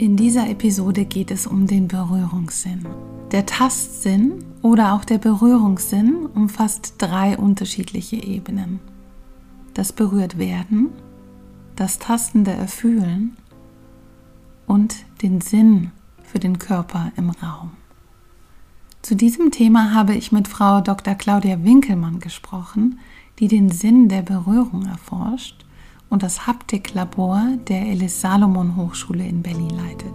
In dieser Episode geht es um den Berührungssinn. Der Tastsinn oder auch der Berührungssinn umfasst drei unterschiedliche Ebenen. Das Berührtwerden, das tastende Erfühlen und den Sinn für den Körper im Raum. Zu diesem Thema habe ich mit Frau Dr. Claudia Winkelmann gesprochen, die den Sinn der Berührung erforscht und das Haptiklabor der Elis Salomon Hochschule in Berlin leitet.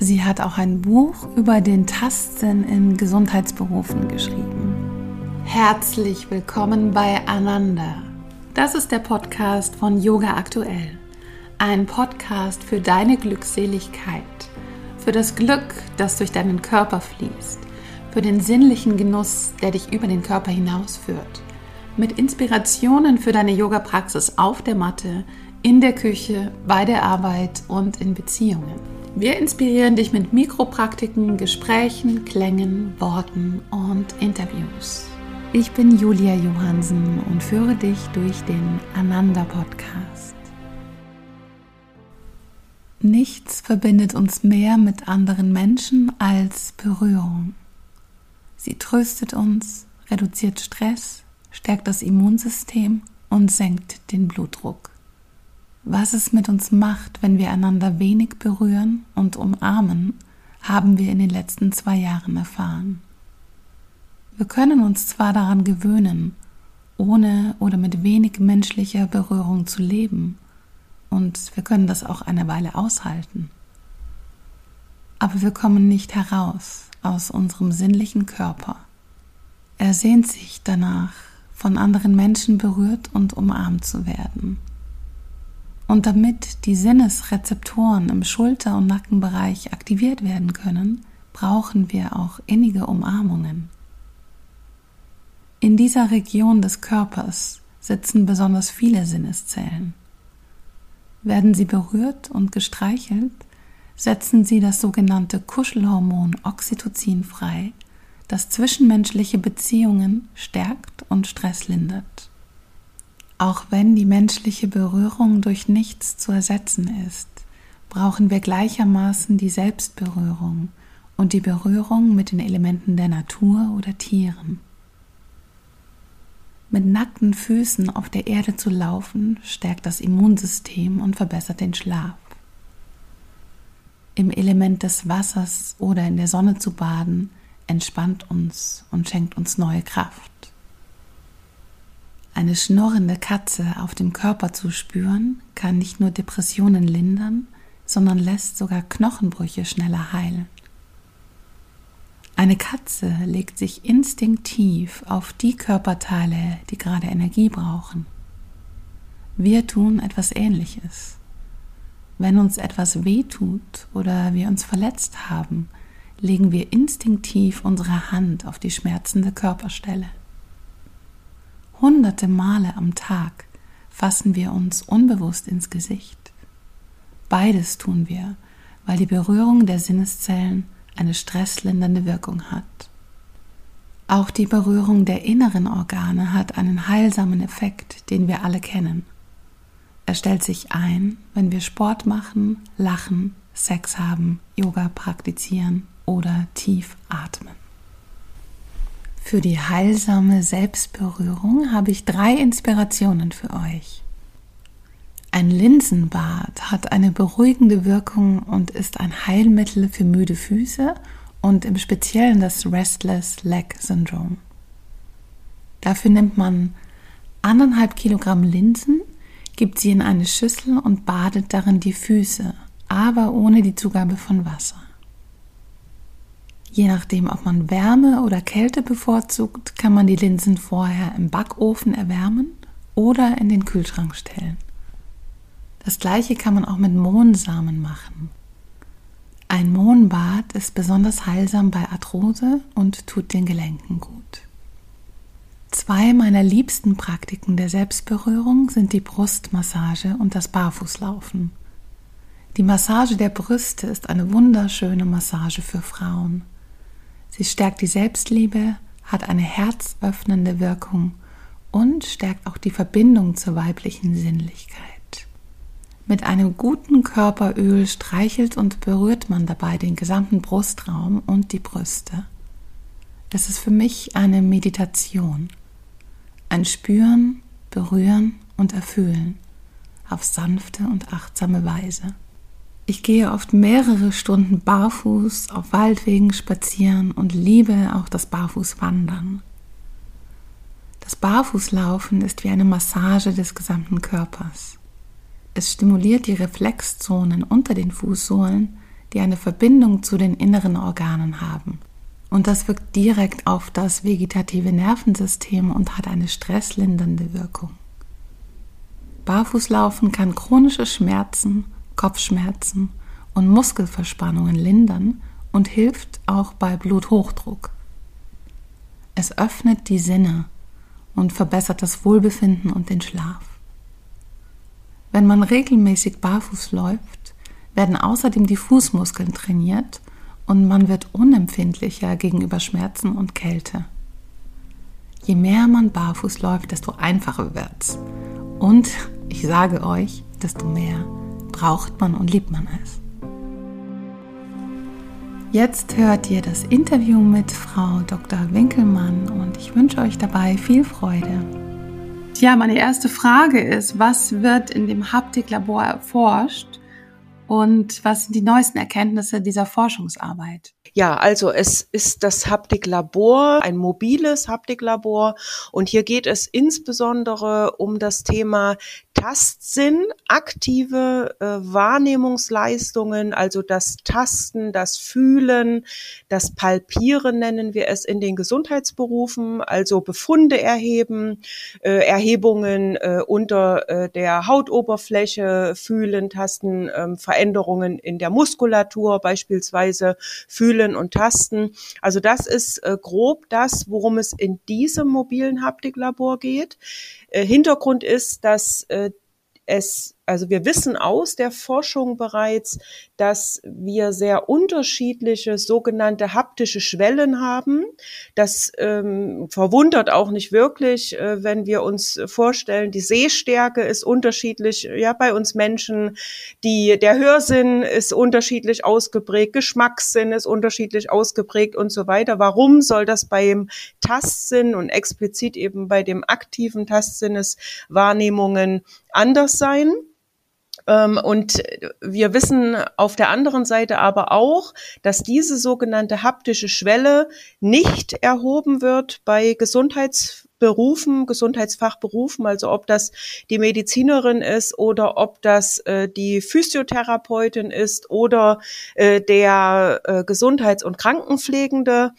Sie hat auch ein Buch über den Tastsinn in Gesundheitsberufen geschrieben. Herzlich willkommen bei Ananda. Das ist der Podcast von Yoga Aktuell. Ein Podcast für deine Glückseligkeit, für das Glück, das durch deinen Körper fließt, für den sinnlichen Genuss, der dich über den Körper hinausführt mit Inspirationen für deine Yoga-Praxis auf der Matte, in der Küche, bei der Arbeit und in Beziehungen. Wir inspirieren dich mit Mikropraktiken, Gesprächen, Klängen, Worten und Interviews. Ich bin Julia Johansen und führe dich durch den Ananda Podcast. Nichts verbindet uns mehr mit anderen Menschen als Berührung. Sie tröstet uns, reduziert Stress stärkt das Immunsystem und senkt den Blutdruck. Was es mit uns macht, wenn wir einander wenig berühren und umarmen, haben wir in den letzten zwei Jahren erfahren. Wir können uns zwar daran gewöhnen, ohne oder mit wenig menschlicher Berührung zu leben, und wir können das auch eine Weile aushalten. Aber wir kommen nicht heraus aus unserem sinnlichen Körper. Er sehnt sich danach, von anderen Menschen berührt und umarmt zu werden. Und damit die Sinnesrezeptoren im Schulter- und Nackenbereich aktiviert werden können, brauchen wir auch innige Umarmungen. In dieser Region des Körpers sitzen besonders viele Sinneszellen. Werden sie berührt und gestreichelt, setzen sie das sogenannte Kuschelhormon Oxytocin frei, das zwischenmenschliche Beziehungen stärkt und Stress lindert. Auch wenn die menschliche Berührung durch nichts zu ersetzen ist, brauchen wir gleichermaßen die Selbstberührung und die Berührung mit den Elementen der Natur oder Tieren. Mit nackten Füßen auf der Erde zu laufen, stärkt das Immunsystem und verbessert den Schlaf. Im Element des Wassers oder in der Sonne zu baden, entspannt uns und schenkt uns neue Kraft. Eine schnurrende Katze auf dem Körper zu spüren, kann nicht nur Depressionen lindern, sondern lässt sogar Knochenbrüche schneller heilen. Eine Katze legt sich instinktiv auf die Körperteile, die gerade Energie brauchen. Wir tun etwas Ähnliches. Wenn uns etwas wehtut oder wir uns verletzt haben, legen wir instinktiv unsere Hand auf die schmerzende Körperstelle. Hunderte Male am Tag fassen wir uns unbewusst ins Gesicht. Beides tun wir, weil die Berührung der Sinneszellen eine stresslindernde Wirkung hat. Auch die Berührung der inneren Organe hat einen heilsamen Effekt, den wir alle kennen. Er stellt sich ein, wenn wir Sport machen, lachen, Sex haben, Yoga praktizieren oder tief atmen. Für die heilsame Selbstberührung habe ich drei Inspirationen für euch. Ein Linsenbad hat eine beruhigende Wirkung und ist ein Heilmittel für müde Füße und im Speziellen das Restless Leg Syndrome. Dafür nimmt man anderthalb Kilogramm Linsen, gibt sie in eine Schüssel und badet darin die Füße, aber ohne die Zugabe von Wasser. Je nachdem, ob man Wärme oder Kälte bevorzugt, kann man die Linsen vorher im Backofen erwärmen oder in den Kühlschrank stellen. Das gleiche kann man auch mit Mohnsamen machen. Ein Mohnbad ist besonders heilsam bei Arthrose und tut den Gelenken gut. Zwei meiner liebsten Praktiken der Selbstberührung sind die Brustmassage und das Barfußlaufen. Die Massage der Brüste ist eine wunderschöne Massage für Frauen. Sie stärkt die Selbstliebe, hat eine herzöffnende Wirkung und stärkt auch die Verbindung zur weiblichen Sinnlichkeit. Mit einem guten Körperöl streichelt und berührt man dabei den gesamten Brustraum und die Brüste. Es ist für mich eine Meditation, ein Spüren, Berühren und Erfühlen auf sanfte und achtsame Weise. Ich gehe oft mehrere Stunden barfuß auf Waldwegen spazieren und liebe auch das Barfußwandern. Das Barfußlaufen ist wie eine Massage des gesamten Körpers. Es stimuliert die Reflexzonen unter den Fußsohlen, die eine Verbindung zu den inneren Organen haben. Und das wirkt direkt auf das vegetative Nervensystem und hat eine stresslindernde Wirkung. Barfußlaufen kann chronische Schmerzen, Kopfschmerzen und Muskelverspannungen lindern und hilft auch bei Bluthochdruck. Es öffnet die Sinne und verbessert das Wohlbefinden und den Schlaf. Wenn man regelmäßig barfuß läuft, werden außerdem die Fußmuskeln trainiert und man wird unempfindlicher gegenüber Schmerzen und Kälte. Je mehr man barfuß läuft, desto einfacher wird's. Und ich sage euch, desto mehr braucht man und liebt man es. Jetzt hört ihr das Interview mit Frau Dr. Winkelmann und ich wünsche euch dabei viel Freude. Ja, meine erste Frage ist, was wird in dem Haptiklabor erforscht und was sind die neuesten Erkenntnisse dieser Forschungsarbeit? Ja, also es ist das Haptiklabor, ein mobiles Haptiklabor und hier geht es insbesondere um das Thema Tastsinn, aktive äh, Wahrnehmungsleistungen, also das Tasten, das Fühlen, das Palpieren nennen wir es in den Gesundheitsberufen, also Befunde erheben, äh, Erhebungen äh, unter äh, der Hautoberfläche fühlen, tasten, ähm, Veränderungen in der Muskulatur beispielsweise fühlen und tasten. Also das ist äh, grob das, worum es in diesem mobilen Haptiklabor geht. Äh, Hintergrund ist, dass äh, es also wir wissen aus der Forschung bereits, dass wir sehr unterschiedliche sogenannte haptische Schwellen haben. Das ähm, verwundert auch nicht wirklich, äh, wenn wir uns vorstellen, die Sehstärke ist unterschiedlich, ja, bei uns Menschen. Die, der Hörsinn ist unterschiedlich ausgeprägt, Geschmackssinn ist unterschiedlich ausgeprägt und so weiter. Warum soll das beim Tastsinn und explizit eben bei dem aktiven Tastsinneswahrnehmungen anders sein? Ähm, und wir wissen auf der anderen Seite aber auch, dass diese sogenannte haptische Schwelle nicht erhoben wird bei Gesundheitsberufen, Gesundheitsfachberufen, also ob das die Medizinerin ist oder ob das äh, die Physiotherapeutin ist oder äh, der äh, Gesundheits- und Krankenpflegende.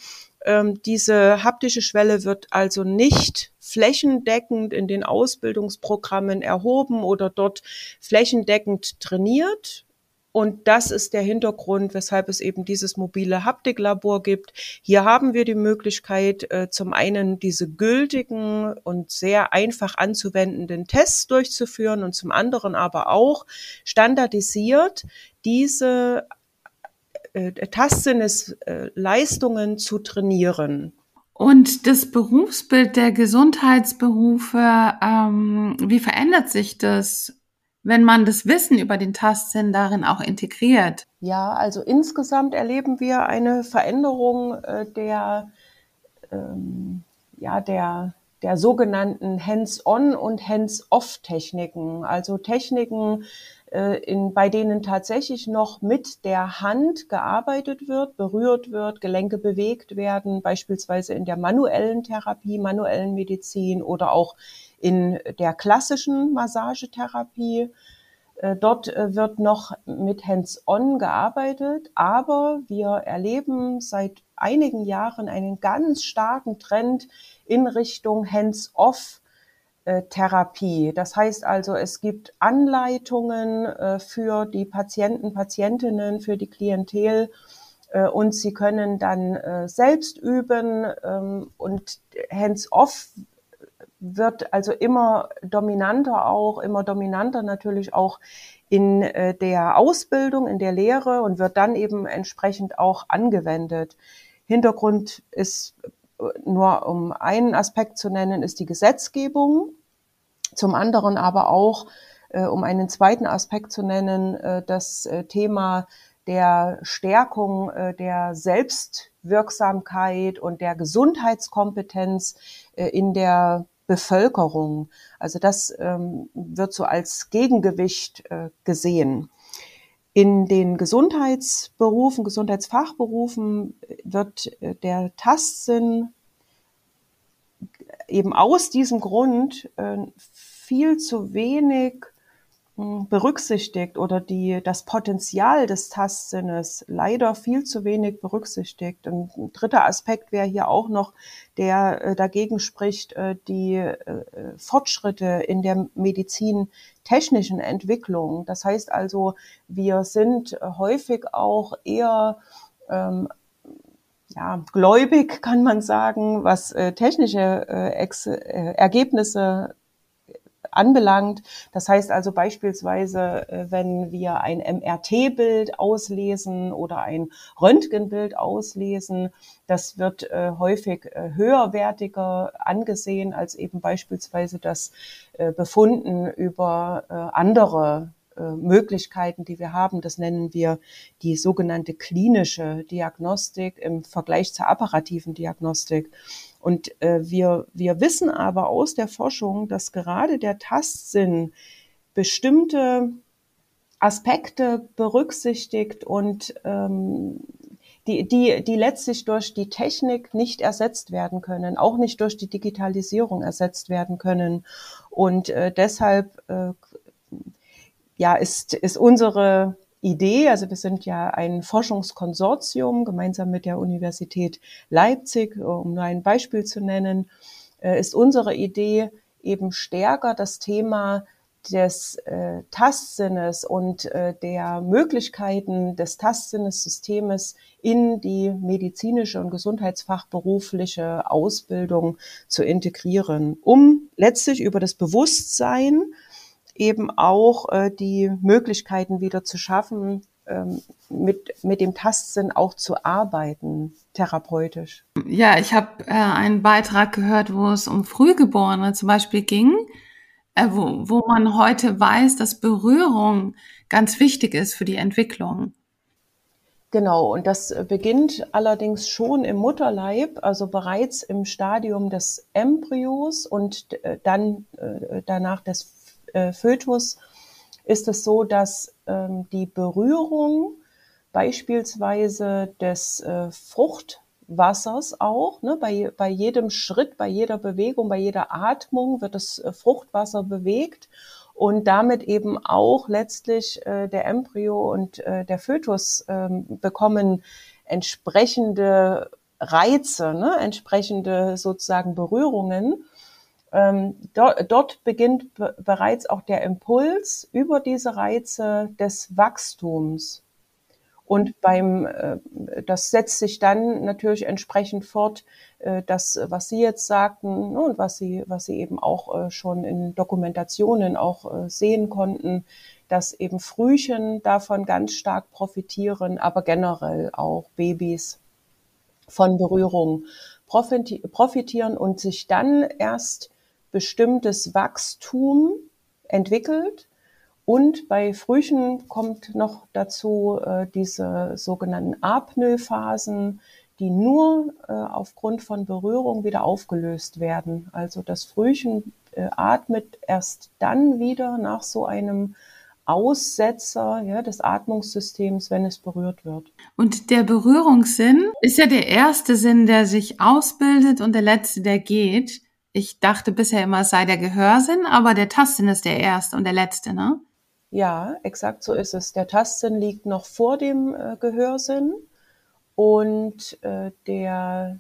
Ähm, diese haptische Schwelle wird also nicht flächendeckend in den Ausbildungsprogrammen erhoben oder dort flächendeckend trainiert. Und das ist der Hintergrund, weshalb es eben dieses mobile Haptiklabor gibt. Hier haben wir die Möglichkeit, äh, zum einen diese gültigen und sehr einfach anzuwendenden Tests durchzuführen und zum anderen aber auch standardisiert diese äh, Tastsinnesleistungen zu trainieren. Und das Berufsbild der Gesundheitsberufe, ähm, wie verändert sich das, wenn man das Wissen über den Tastsinn darin auch integriert? Ja, also insgesamt erleben wir eine Veränderung äh, der, ähm, ja, der, der sogenannten Hands-on und Hands-off-Techniken, also Techniken, äh, in, bei denen tatsächlich noch mit der Hand gearbeitet wird, berührt wird, Gelenke bewegt werden, beispielsweise in der manuellen Therapie, manuellen Medizin oder auch in der klassischen Massagetherapie. Äh, dort äh, wird noch mit Hands-on gearbeitet, aber wir erleben seit einigen Jahren einen ganz starken Trend in Richtung Hands-off äh, Therapie. Das heißt also, es gibt Anleitungen äh, für die Patienten, Patientinnen, für die Klientel äh, und sie können dann selbst üben ähm, und hands-off wird also immer dominanter auch, immer dominanter natürlich auch in der Ausbildung, in der Lehre und wird dann eben entsprechend auch angewendet. Hintergrund ist nur um einen Aspekt zu nennen, ist die Gesetzgebung. Zum anderen aber auch äh, um einen zweiten Aspekt zu nennen, äh, das äh, Thema der Stärkung äh, der Selbstwirksamkeit und der Gesundheitskompetenz äh, in der Bevölkerung. Also das ähm, wird so als Gegengewicht äh, gesehen. In den Gesundheitsberufen, Gesundheitsfachberufen wird der Tastsinn eben aus diesem Grund viel zu wenig berücksichtigt oder die, das Potenzial des Tastsinnes leider viel zu wenig berücksichtigt. Ein dritter Aspekt wäre hier auch noch, der äh, dagegen spricht, äh, die äh, Fortschritte in der medizintechnischen Entwicklung. Das heißt also, wir sind häufig auch eher ähm, ja, gläubig, kann man sagen, was technische Ex Ergebnisse anbelangt. Das heißt also beispielsweise, äh, wenn wir ein MRT-Bild auslesen oder ein Röntgenbild auslesen, das wird äh, häufig äh, höherwertiger angesehen als eben beispielsweise das Befunden über andere Möglichkeiten, die wir haben. Das nennen wir die sogenannte klinische Diagnostik im Vergleich zur apparativen Diagnostik. Und äh, wir, wir wissen aber aus der Forschung, dass gerade der Tastsinn bestimmte Aspekte berücksichtigt und ähm, die, die, die letztlich durch die Technik nicht ersetzt werden können, auch nicht durch die Digitalisierung ersetzt werden können. Und äh, deshalb äh, ja, ist, ist unsere Idee, also wir sind ja ein Forschungskonsortium gemeinsam mit der Universität Leipzig, um nur ein Beispiel zu nennen, äh, ist unsere Idee eben stärker das Thema des äh, Tastsinnes und äh, der Möglichkeiten des Tastsinnessystems in die medizinische und gesundheitsfachberufliche Ausbildung zu integrieren, um letztlich über das Bewusstsein eben auch äh, die Möglichkeiten wieder zu schaffen, ähm, mit, mit dem Tastsinn auch zu arbeiten, therapeutisch. Ja, ich habe äh, einen Beitrag gehört, wo es um Frühgeborene zum Beispiel ging, äh, wo, wo man heute weiß, dass Berührung ganz wichtig ist für die Entwicklung. Genau, und das beginnt allerdings schon im Mutterleib, also bereits im Stadium des Embryos und äh, dann äh, danach des äh, Fötus ist es so, dass ähm, die Berührung beispielsweise des äh, Fruchtwassers auch, ne, bei, bei jedem Schritt, bei jeder Bewegung, bei jeder Atmung wird das äh, Fruchtwasser bewegt und damit eben auch letztlich äh, der Embryo und äh, der Fötus äh, bekommen entsprechende Reize, ne, entsprechende sozusagen Berührungen ähm, dort, dort beginnt bereits auch der Impuls über diese Reize des Wachstums. Und beim, äh, das setzt sich dann natürlich entsprechend fort, äh, das, was Sie jetzt sagten ne, und was Sie, was Sie eben auch äh, schon in Dokumentationen auch sehen konnten, dass eben Frühchen davon ganz stark profitieren, aber generell auch Babys von Berührung profitieren und sich dann erst bestimmtes Wachstum entwickelt. Und bei Frühchen kommt noch dazu äh, diese sogenannten Apnoe-Phasen, die nur äh, aufgrund von Berührung wieder aufgelöst werden. Also das Frühchen äh, atmet erst dann wieder nach so einem Aussetzer ja, des Atmungssystems, wenn es berührt wird. Und der Berührungssinn ist ja der erste Sinn, der sich ausbildet und der letzte, der geht. Ich dachte bisher immer, es sei der Gehörsinn, aber der Tastsinn ist der erste und der letzte, ne? Ja, exakt so ist es. Der Tastsinn liegt noch vor dem äh, Gehörsinn und äh, der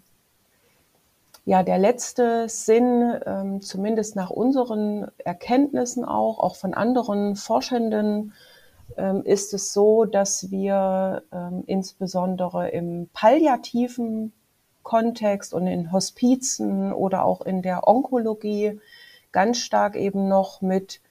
ja, der letzte Sinn, ähm, zumindest nach unseren Erkenntnissen auch, auch von anderen Forschenden, ähm, ist es so, dass wir ähm, insbesondere im palliativen Kontext und in Hospizen oder auch in der Onkologie ganz stark eben noch mit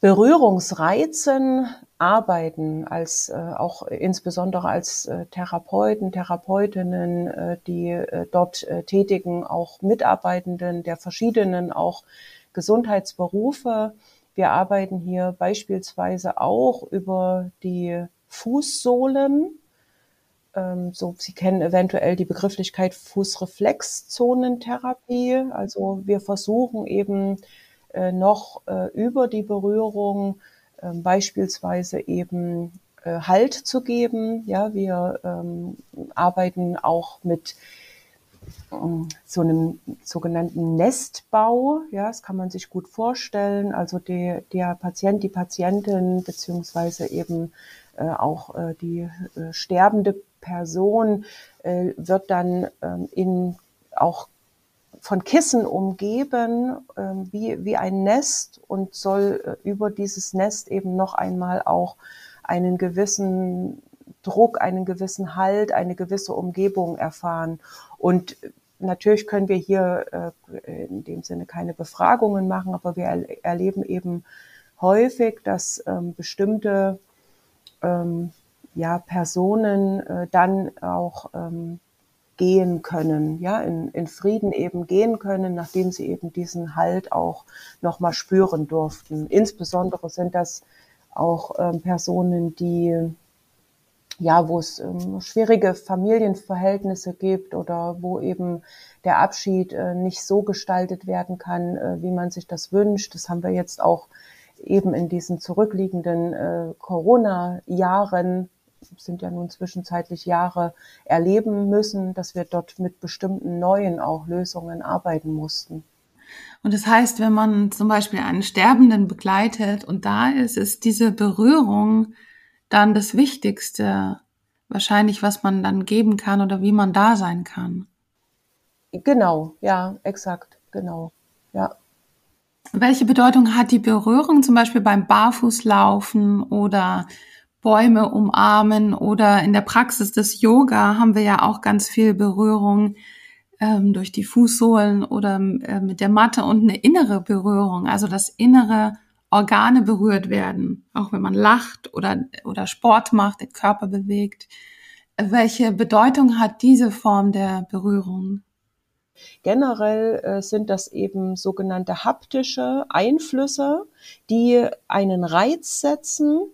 Berührungsreizen arbeiten, als äh, auch insbesondere als äh, Therapeuten, Therapeutinnen, äh, die äh, dort äh, tätigen, auch Mitarbeitenden der verschiedenen auch Gesundheitsberufe Wir arbeiten hier beispielsweise auch über die Fußsohlen. Ähm, so, Sie kennen eventuell die Begrifflichkeit Fußreflexzonentherapie. Also wir versuchen eben äh, noch äh, über die Berührung äh, beispielsweise eben äh, Halt zu geben. Ja, wir ähm, arbeiten auch mit ähm, so einem sogenannten Nestbau. Ja, das kann man sich gut vorstellen. Also die, der Patient, die Patientin beziehungsweise eben äh, auch äh, die sterbende Person äh, wird dann ähm, in auch von Kissen umgeben, ähm, wie, wie ein Nest und soll äh, über dieses Nest eben noch einmal auch einen gewissen Druck, einen gewissen Halt, eine gewisse Umgebung erfahren. Und natürlich können wir hier äh, in dem Sinne keine Befragungen machen, aber wir erleben eben häufig, dass ähm, bestimmte ähm, ja, Personen äh, dann auch ähm, gehen können, ja, in, in Frieden eben gehen können, nachdem sie eben diesen Halt auch nochmal spüren durften. Insbesondere sind das auch ähm, Personen, die ja, wo es ähm, schwierige Familienverhältnisse gibt oder wo eben der Abschied äh, nicht so gestaltet werden kann, äh, wie man sich das wünscht. Das haben wir jetzt auch eben in diesen zurückliegenden äh, Corona-Jahren sind ja nun zwischenzeitlich Jahre erleben müssen, dass wir dort mit bestimmten neuen auch Lösungen arbeiten mussten. Und das heißt, wenn man zum Beispiel einen Sterbenden begleitet und da ist, ist diese Berührung dann das Wichtigste, wahrscheinlich, was man dann geben kann oder wie man da sein kann. Genau, ja, exakt, genau, ja. Welche Bedeutung hat die Berührung zum Beispiel beim Barfußlaufen oder Bäume umarmen oder in der Praxis des Yoga haben wir ja auch ganz viel Berührung ähm, durch die Fußsohlen oder äh, mit der Matte und eine innere Berührung, also das innere Organe berührt werden, auch wenn man lacht oder, oder Sport macht, den Körper bewegt. Welche Bedeutung hat diese Form der Berührung? Generell äh, sind das eben sogenannte haptische Einflüsse, die einen Reiz setzen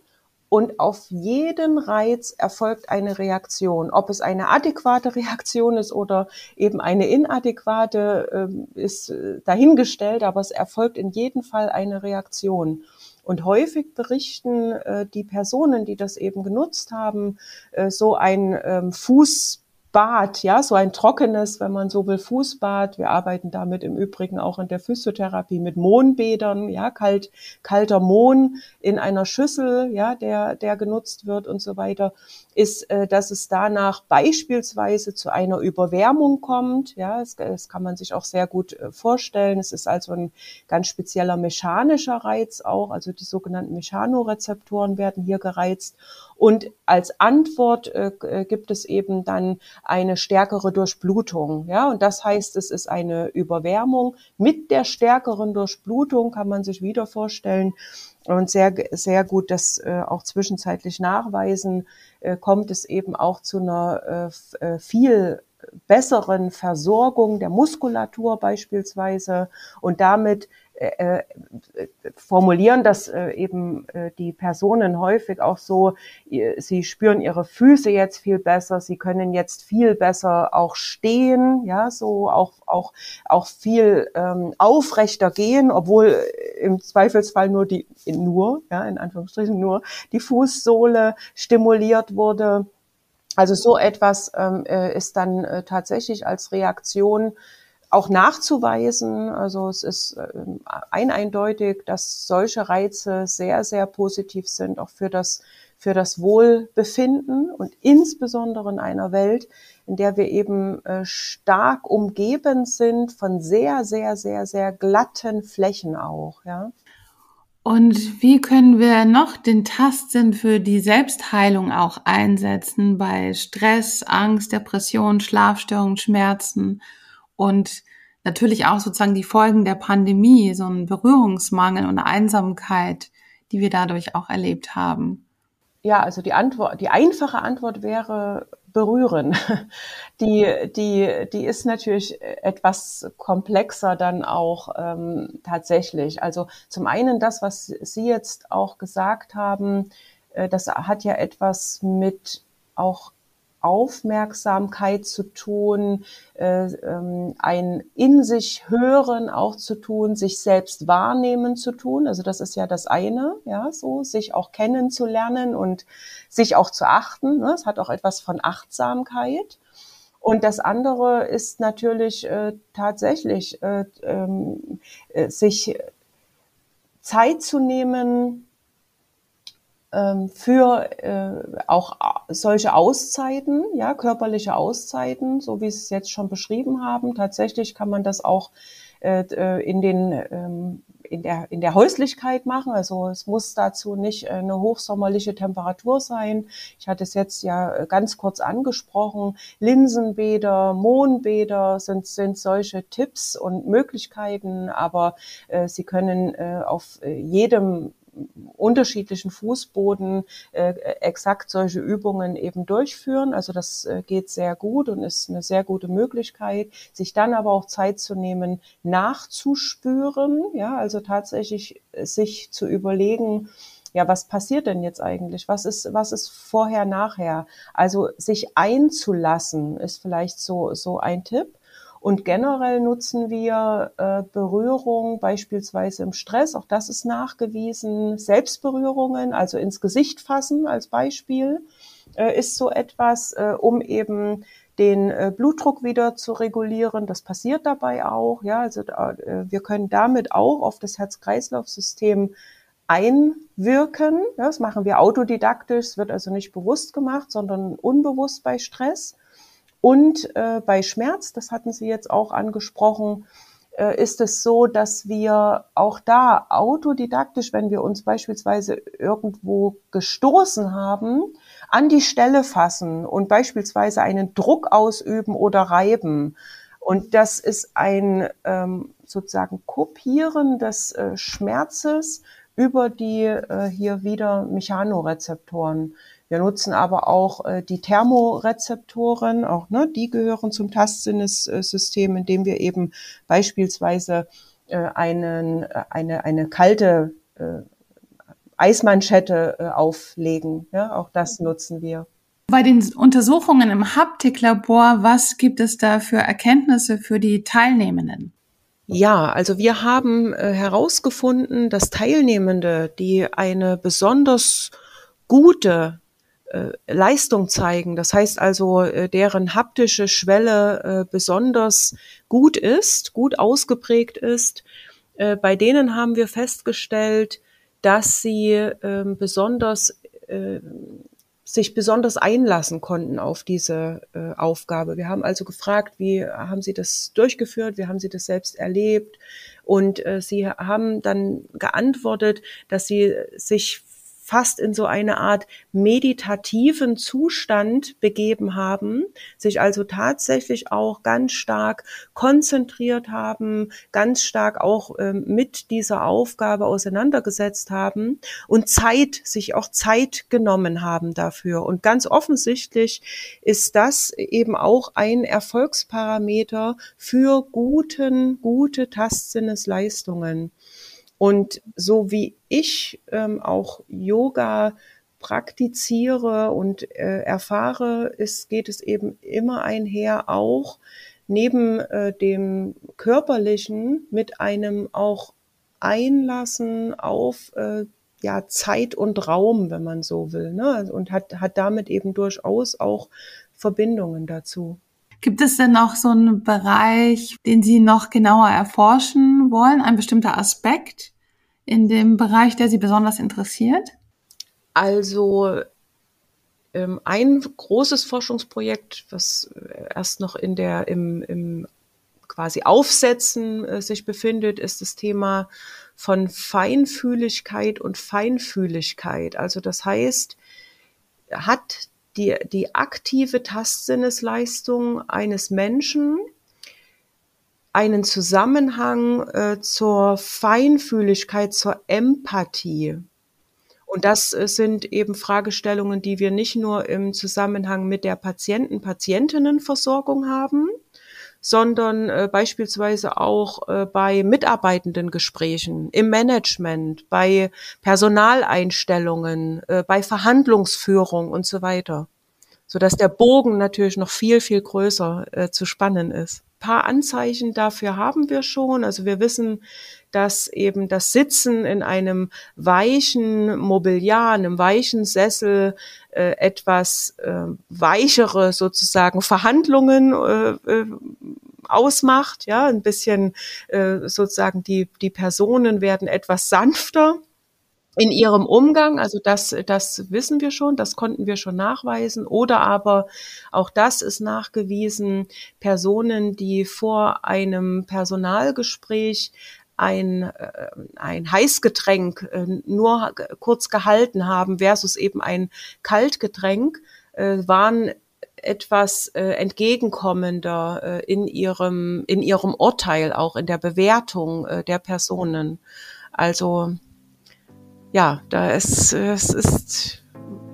und auf jeden Reiz erfolgt eine Reaktion. Ob es eine adäquate Reaktion ist oder eben eine inadäquate, äh, ist äh, dahingestellt, aber es erfolgt in jedem Fall eine Reaktion. Und häufig berichten äh, die Personen, die das eben genutzt haben, äh, so ein ähm, Fuß Bad, ja, so ein trockenes, wenn man so will, Fußbad. Wir arbeiten damit im Übrigen auch in der Physiotherapie mit Mohnbädern, ja, kalt, kalter Mohn in einer Schüssel, ja, der, der genutzt wird und so weiter, ist, äh, dass es danach beispielsweise zu einer Überwärmung kommt, ja, das, das kann man sich auch sehr gut äh, vorstellen. Es ist also ein ganz spezieller mechanischer Reiz auch, also die sogenannten Mechanorezeptoren werden hier gereizt und als Antwort äh, äh, gibt es eben dann eine stärkere Durchblutung. Ja, und das heißt, es ist eine Überwärmung. Mit der stärkeren Durchblutung kann man sich wieder vorstellen und sehr, sehr gut das äh, auch zwischenzeitlich nachweisen, kommt es eben auch zu einer äh, äh viel besseren Versorgung der Muskulatur beispielsweise. Und damit äh, äh, formulieren das äh, eben äh, die Personen häufig auch so, sie spüren ihre Füße jetzt viel besser, sie können jetzt viel besser auch stehen, ja, so auch, auch, auch viel ähm, aufrechter gehen, obwohl im Zweifelsfall nur die, nur, ja, in Anführungsstrichen nur die Fußsohle stimuliert wurde. Also so etwas ähm, äh, ist dann äh, tatsächlich als Reaktion auch nachzuweisen. Also es ist ähm, eindeutig, dass solche Reize sehr, sehr positiv sind, auch für das, für das Wohlbefinden und insbesondere in einer Welt, in der wir eben äh, stark umgeben sind von sehr, sehr, sehr, sehr glatten Flächen auch, ja. Und wie können wir noch den Tastsinn für die Selbstheilung auch einsetzen bei Stress, Angst, Depression, Schlafstörungen, Schmerzen und natürlich auch sozusagen die Folgen der Pandemie, so ein Berührungsmangel und Einsamkeit, die wir dadurch auch erlebt haben. Ja, also die Antwort, die einfache Antwort wäre berühren. Die, die, die ist natürlich etwas komplexer dann auch ähm, tatsächlich. Also zum einen das, was Sie jetzt auch gesagt haben, äh, das hat ja etwas mit auch Aufmerksamkeit zu tun, äh, ähm, ein in sich hören auch zu tun, sich selbst wahrnehmen zu tun. Also das ist ja das eine, ja, so sich auch kennenzulernen und sich auch zu achten. Ne? Es hat auch etwas von Achtsamkeit. Und das andere ist natürlich äh, tatsächlich, äh, ähm, äh, sich Zeit zu nehmen, für äh, auch solche Auszeiten, ja, körperliche Auszeiten, so wie Sie es jetzt schon beschrieben haben. Tatsächlich kann man das auch äh, äh, in den ähm, in der, in der Häuslichkeit machen. Also es muss dazu nicht eine hochsommerliche Temperatur sein. Ich hatte es jetzt ja ganz kurz angesprochen. Linsenbäder, Mohnbäder sind, sind solche Tipps und Möglichkeiten, aber äh, Sie können äh, auf jedem unterschiedlichen Fußboden äh, exakt solche Übungen eben durchführen. Also das äh, geht sehr gut und ist eine sehr gute Möglichkeit, sich dann aber auch Zeit zu nehmen, nachzuspüren, ja, also tatsächlich äh, sich zu überlegen, ja, was passiert denn jetzt eigentlich? Was ist, was ist vorher, nachher? Also sich einzulassen ist vielleicht so, so ein Tipp. Und generell nutzen wir äh, Berührung beispielsweise im Stress, auch das ist nachgewiesen. Selbstberührungen, also ins Gesicht fassen als Beispiel, äh, ist so etwas, äh, um eben den äh, Blutdruck wieder zu regulieren. Das passiert dabei auch. Ja, also äh, wir können damit auch auf das Herz-Kreislauf-System einwirken. Das machen wir autodidaktisch, es wird also nicht bewusst gemacht, sondern unbewusst bei Stress. Und äh, bei Schmerz, das hatten Sie jetzt auch angesprochen, äh, ist es so, dass wir auch da autodidaktisch, wenn wir uns beispielsweise irgendwo gestoßen haben, an die Stelle fassen und beispielsweise einen Druck ausüben oder reiben. Und das ist ein ähm, sozusagen Kopieren des äh, Schmerzes über die äh, hier wieder Mechanorezeptoren. Wir nutzen aber auch äh, die Thermorezeptoren, auch ne, die gehören zum Tastsinnessystem, indem wir eben beispielsweise äh, einen, äh, eine, eine kalte äh, Eismanschette äh, auflegen. Ja, auch das nutzen wir. Bei den Untersuchungen im Haptiklabor, was gibt es da für Erkenntnisse für die Teilnehmenden? Ja, also wir haben äh, herausgefunden, dass Teilnehmende, die eine besonders gute Leistung zeigen. Das heißt also, äh, deren haptische Schwelle äh, besonders gut ist, gut ausgeprägt ist. Äh, bei denen haben wir festgestellt, dass sie ähm, besonders äh, sich besonders einlassen konnten auf diese äh, Aufgabe. Wir haben also gefragt, wie haben Sie das durchgeführt, wie haben Sie das selbst erlebt? Und äh, Sie haben dann geantwortet, dass Sie sich fast in so eine Art meditativen Zustand begeben haben, sich also tatsächlich auch ganz stark konzentriert haben, ganz stark auch ähm, mit dieser Aufgabe auseinandergesetzt haben und Zeit, sich auch Zeit genommen haben dafür. Und ganz offensichtlich ist das eben auch ein Erfolgsparameter für guten, gute Tastsinnesleistungen. Und so wie ich ähm, auch Yoga praktiziere und äh, erfahre, ist, geht es eben immer einher auch neben äh, dem körperlichen mit einem auch Einlassen auf äh, ja, Zeit und Raum, wenn man so will, ne? und hat, hat damit eben durchaus auch Verbindungen dazu. Gibt es denn noch so einen Bereich, den Sie noch genauer erforschen wollen, ein bestimmter Aspekt in dem Bereich, der Sie besonders interessiert? Also ähm, ein großes Forschungsprojekt, was erst noch in der im, im quasi Aufsetzen äh, sich befindet, ist das Thema von Feinfühligkeit und Feinfühligkeit. Also das heißt, hat die, die aktive Tastsinnesleistung eines Menschen einen Zusammenhang äh, zur Feinfühligkeit, zur Empathie. Und das äh, sind eben Fragestellungen, die wir nicht nur im Zusammenhang mit der Patienten-Patientinnenversorgung haben, sondern äh, beispielsweise auch äh, bei Mitarbeitendengesprächen, im Management, bei Personaleinstellungen, äh, bei Verhandlungsführung und so weiter, sodass der Bogen natürlich noch viel, viel größer äh, zu spannen ist. Paar Anzeichen dafür haben wir schon. Also wir wissen, dass eben das Sitzen in einem weichen Mobiliar, einem weichen Sessel äh, etwas äh, weichere sozusagen Verhandlungen äh, äh, ausmacht, ja, ein bisschen äh, sozusagen die die Personen werden etwas sanfter in ihrem Umgang, also das, das wissen wir schon, das konnten wir schon nachweisen. Oder aber auch das ist nachgewiesen, Personen, die vor einem Personalgespräch ein, äh, ein Heißgetränk äh, nur kurz gehalten haben versus eben ein Kaltgetränk, äh, waren etwas entgegenkommender in ihrem in ihrem Urteil auch in der Bewertung der Personen. Also ja, da ist es ist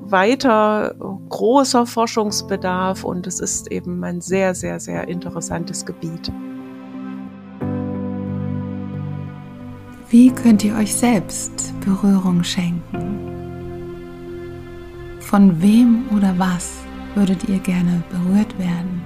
weiter großer Forschungsbedarf und es ist eben ein sehr sehr sehr interessantes Gebiet. Wie könnt ihr euch selbst Berührung schenken? Von wem oder was würdet ihr gerne berührt werden?